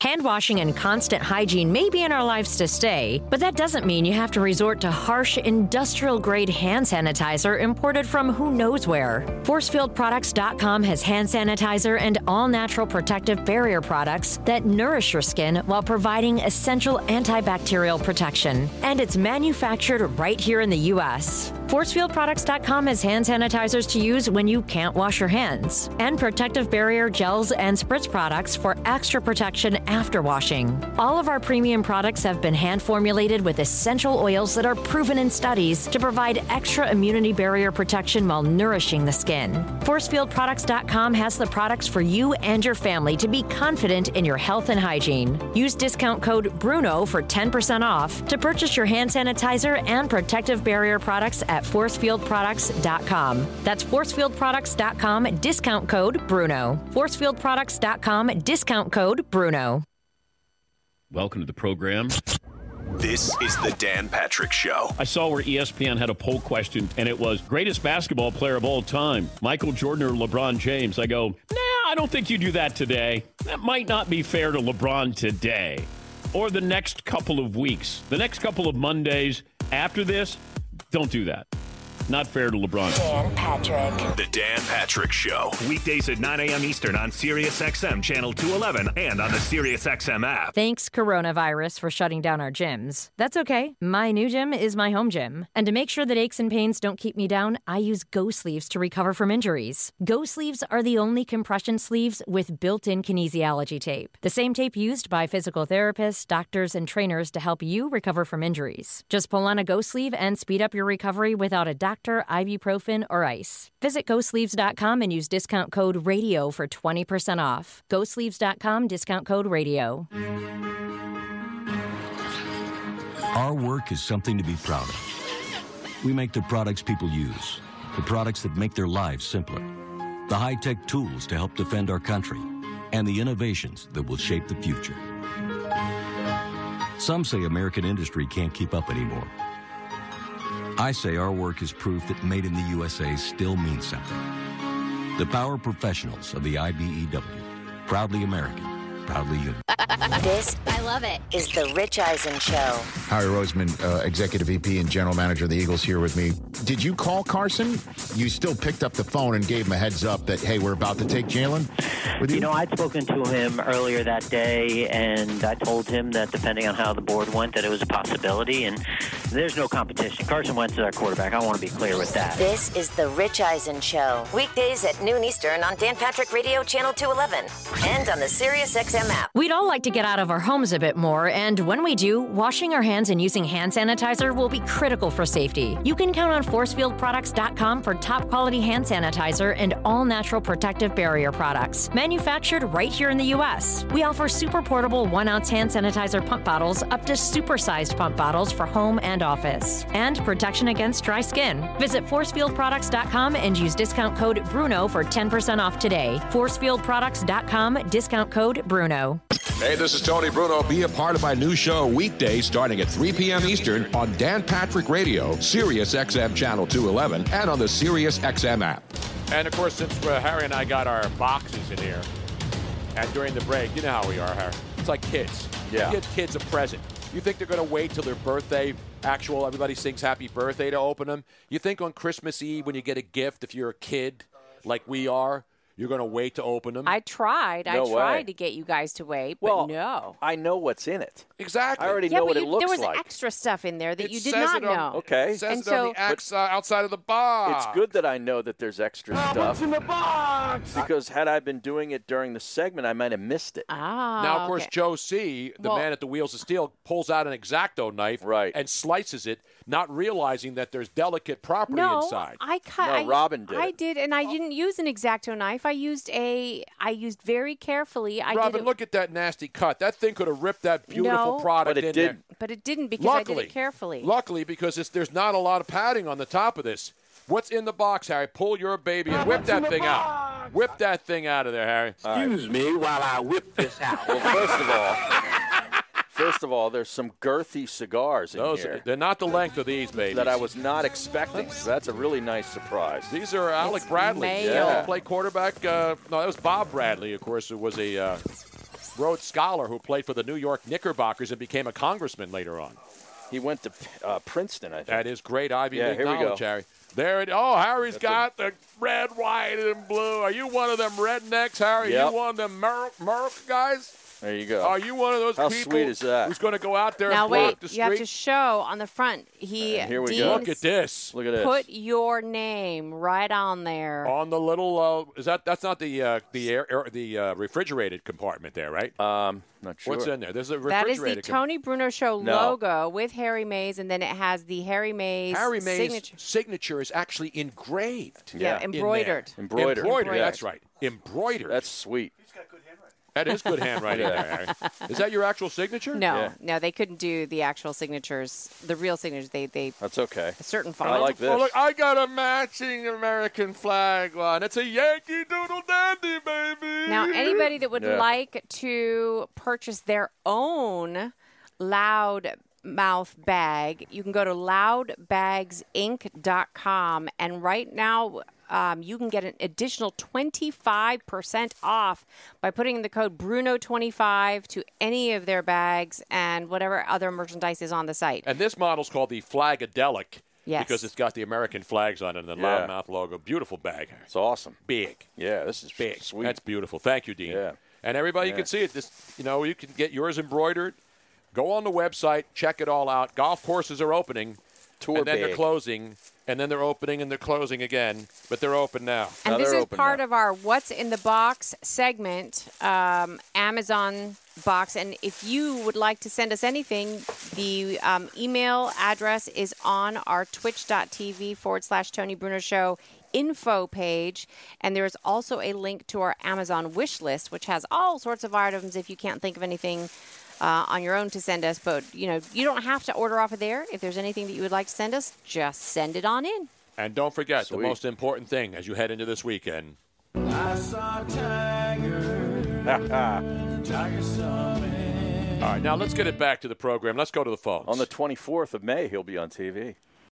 Hand washing and constant hygiene may be in our lives to stay, but that doesn't mean you have to resort to harsh industrial grade hand sanitizer imported from who knows where. ForcefieldProducts.com has hand sanitizer and all natural protective barrier products that nourish your skin while providing essential antibacterial protection. And it's manufactured right here in the U.S. ForcefieldProducts.com has hand sanitizers to use when you can't wash your hands, and protective barrier gels and spritz products for extra protection after washing. All of our premium products have been hand formulated with essential oils that are proven in studies to provide extra immunity barrier protection while nourishing the skin. ForcefieldProducts.com has the products for you and your family to be confident in your health and hygiene. Use discount code BRUNO for 10% off to purchase your hand sanitizer and protective barrier products at At forcefieldproducts.com. That's ForcefieldProducts.com, discount code BRUNO. ForcefieldProducts.com, discount code BRUNO. Welcome to the program. This is the Dan Patrick Show. I saw where ESPN had a poll question, and it was greatest basketball player of all time, Michael Jordan or LeBron James. I go, nah, I don't think you do that today. That might not be fair to LeBron today or the next couple of weeks. The next couple of Mondays after this, don't do that. Not fair to LeBron. Dan Patrick. The Dan Patrick Show. Weekdays at 9 a.m. Eastern on SiriusXM Channel 211 and on the SiriusXM app. Thanks, coronavirus, for shutting down our gyms. That's okay. My new gym is my home gym. And to make sure that aches and pains don't keep me down, I use Go Sleeves to recover from injuries. Go Sleeves are the only compression sleeves with built in kinesiology tape. The same tape used by physical therapists, doctors, and trainers to help you recover from injuries. Just pull on a Go Sleeve and speed up your recovery without a doctor, ibuprofen, or ice. Visit GoSleeves.com and use discount code RADIO for 20% off. GoSleeves.com, discount code RADIO. Our work is something to be proud of. We make the products people use, the products that make their lives simpler, the high tech tools to help defend our country, and the innovations that will shape the future. Some say American industry can't keep up anymore. I say our work is proof that made in the USA still means something. The power professionals of the IBEW, proudly American, proudly you. This I love it. is the Rich Eisen Show. Howie Roseman, uh, Executive VP and General Manager of the Eagles, here with me. Did you call Carson? You still picked up the phone and gave him a heads up that, hey, we're about to take Jalen? You? You know, I'd spoken to him earlier that day, and I told him that depending on how the board went, that it was a possibility, and there's no competition. Carson Wentz is our quarterback. I want to be clear with that. This is the Rich Eisen Show. Weekdays at noon Eastern on Dan Patrick Radio Channel 211 and on the Sirius XM app. We'd all like to get out of our homes a bit more, and when we do, washing our hands and using hand sanitizer will be critical for safety. You can count on ForcefieldProducts.com for top quality hand sanitizer and all natural protective barrier products, manufactured right here in the U.S. We offer super portable one ounce hand sanitizer pump bottles up to supersized pump bottles for home and office, and protection against dry skin. Visit ForcefieldProducts.com and use discount code BRUNO for 10% off today. ForcefieldProducts.com, discount code BRUNO. Hey, this is Tony Bruno. Be a part of my new show weekday starting at 3 p.m. Eastern on Dan Patrick Radio, Sirius XM Channel 211, and on the Sirius XM app. And of course, since uh, Harry and I got our boxes in here, and during the break, you know how we are, Harry. It's like kids. Yeah. You give kids a present. You think they're going to wait till their birthday, actual, everybody sings happy birthday to open them? You think on Christmas Eve when you get a gift, if you're a kid like we are, You're going to wait to open them? I tried. No I tried way. to get you guys to wait, but Well, no. I know what's in it. Exactly. I already yeah, know what you, it looks like. there was like. extra stuff in there that It you did not on- know. Okay. It says And it on so- the ex, uh, outside of the box. It's good that I know that there's extra stuff. in the box? Because had I been doing it during the segment, I might have missed it. Ah. Now, of course, okay. Joe C., the Well- man at the wheels of steel, pulls out an exacto knife Right. and slices it, not realizing that there's delicate property no, inside. I cut. No, I, Robin did I did, and I didn't use an exacto knife. I used a. I used very carefully. I Robin, did it, look at that nasty cut. That thing could have ripped that beautiful No. product But it in didn't. there. but it didn't because I Luckily, did it carefully. Luckily, because it's, there's not a lot of padding on the top of this. What's in the box, Harry? Pull your baby and whip that thing out. Whip that thing out of there, Harry. Excuse me while I whip this out. Well, first of all, first of all, there's some girthy cigars in Those here they're not the length of these babies. that I was not expecting. So that's a really nice surprise. These are Alec It's Bradley. male. Yeah. Played quarterback. Uh, no, that was Bob Bradley, of course, who was a uh, Rhodes Scholar who played for the New York Knickerbockers and became a congressman later on. He went to uh, Princeton, I think. That is great Ivy Yeah, League here we go. Harry. There it. Oh, Harry's That's got the red, white, and blue. Are you one of them rednecks, Harry? Yep. You one of them Merc, Merc guys? There you go. Are you one of those How people sweet is that? who's going to go out there now and block wait, the you have street? to show on the front. He And here we go. Look at this. Look at this. Put your name right on there. On the little uh, is that that's not the uh, the air, air the uh, refrigerated compartment there, right? um, not sure. What's in there? There's a refrigerator. That is the com- Tony Bruno Show No. logo with Harry Mays, and then it has the Harry Mays Harry May's signature. signature is actually engraved. Yeah, in there. embroidered. Embroidered. Embroidered. Yeah. That's right. Embroidered. That's sweet. That is good handwriting there, Harry. Is that your actual signature? No, Yeah. no, they couldn't do the actual signatures, the real signatures. They they That's okay. a certain font. I like this. Oh, look, I got a matching American flag one. It's a Yankee Doodle Dandy, baby. Now, anybody that would Yeah. like to purchase their own loud mouth bag, you can go to loudbagsinc.com and right now um, you can get an additional 25% off by putting in the code Bruno25 to any of their bags and whatever other merchandise is on the site. And this model's called the Flagadelic. Yes. Because it's got the American flags on it and the Yeah. loudmouth logo. Beautiful bag. It's awesome. Big. Yeah, this is Big. sweet. That's beautiful. Thank you, Dean. Yeah. And everybody, you Yeah. can see it. This, you know, you can get yours embroidered. Go on the website, check it all out. Golf courses are opening, Tour and then they're closing, and then they're opening and they're closing again, but they're open now. And Now this is part now. of our What's in the Box segment, um, Amazon box. And if you would like to send us anything, the um, email address is on our twitch.tv forward slash Tony Bruno Show info page. And there is also a link to our Amazon wish list, which has all sorts of items if you can't think of anything. Uh, on your own to send us, but you know you don't have to order off of there. If there's anything that you would like to send us, just send it on in. And don't forget Sweet. the most important thing as you head into this weekend. All right, now let's get it back to the program. Let's go to the phones. On the 24th of May, he'll be on TV.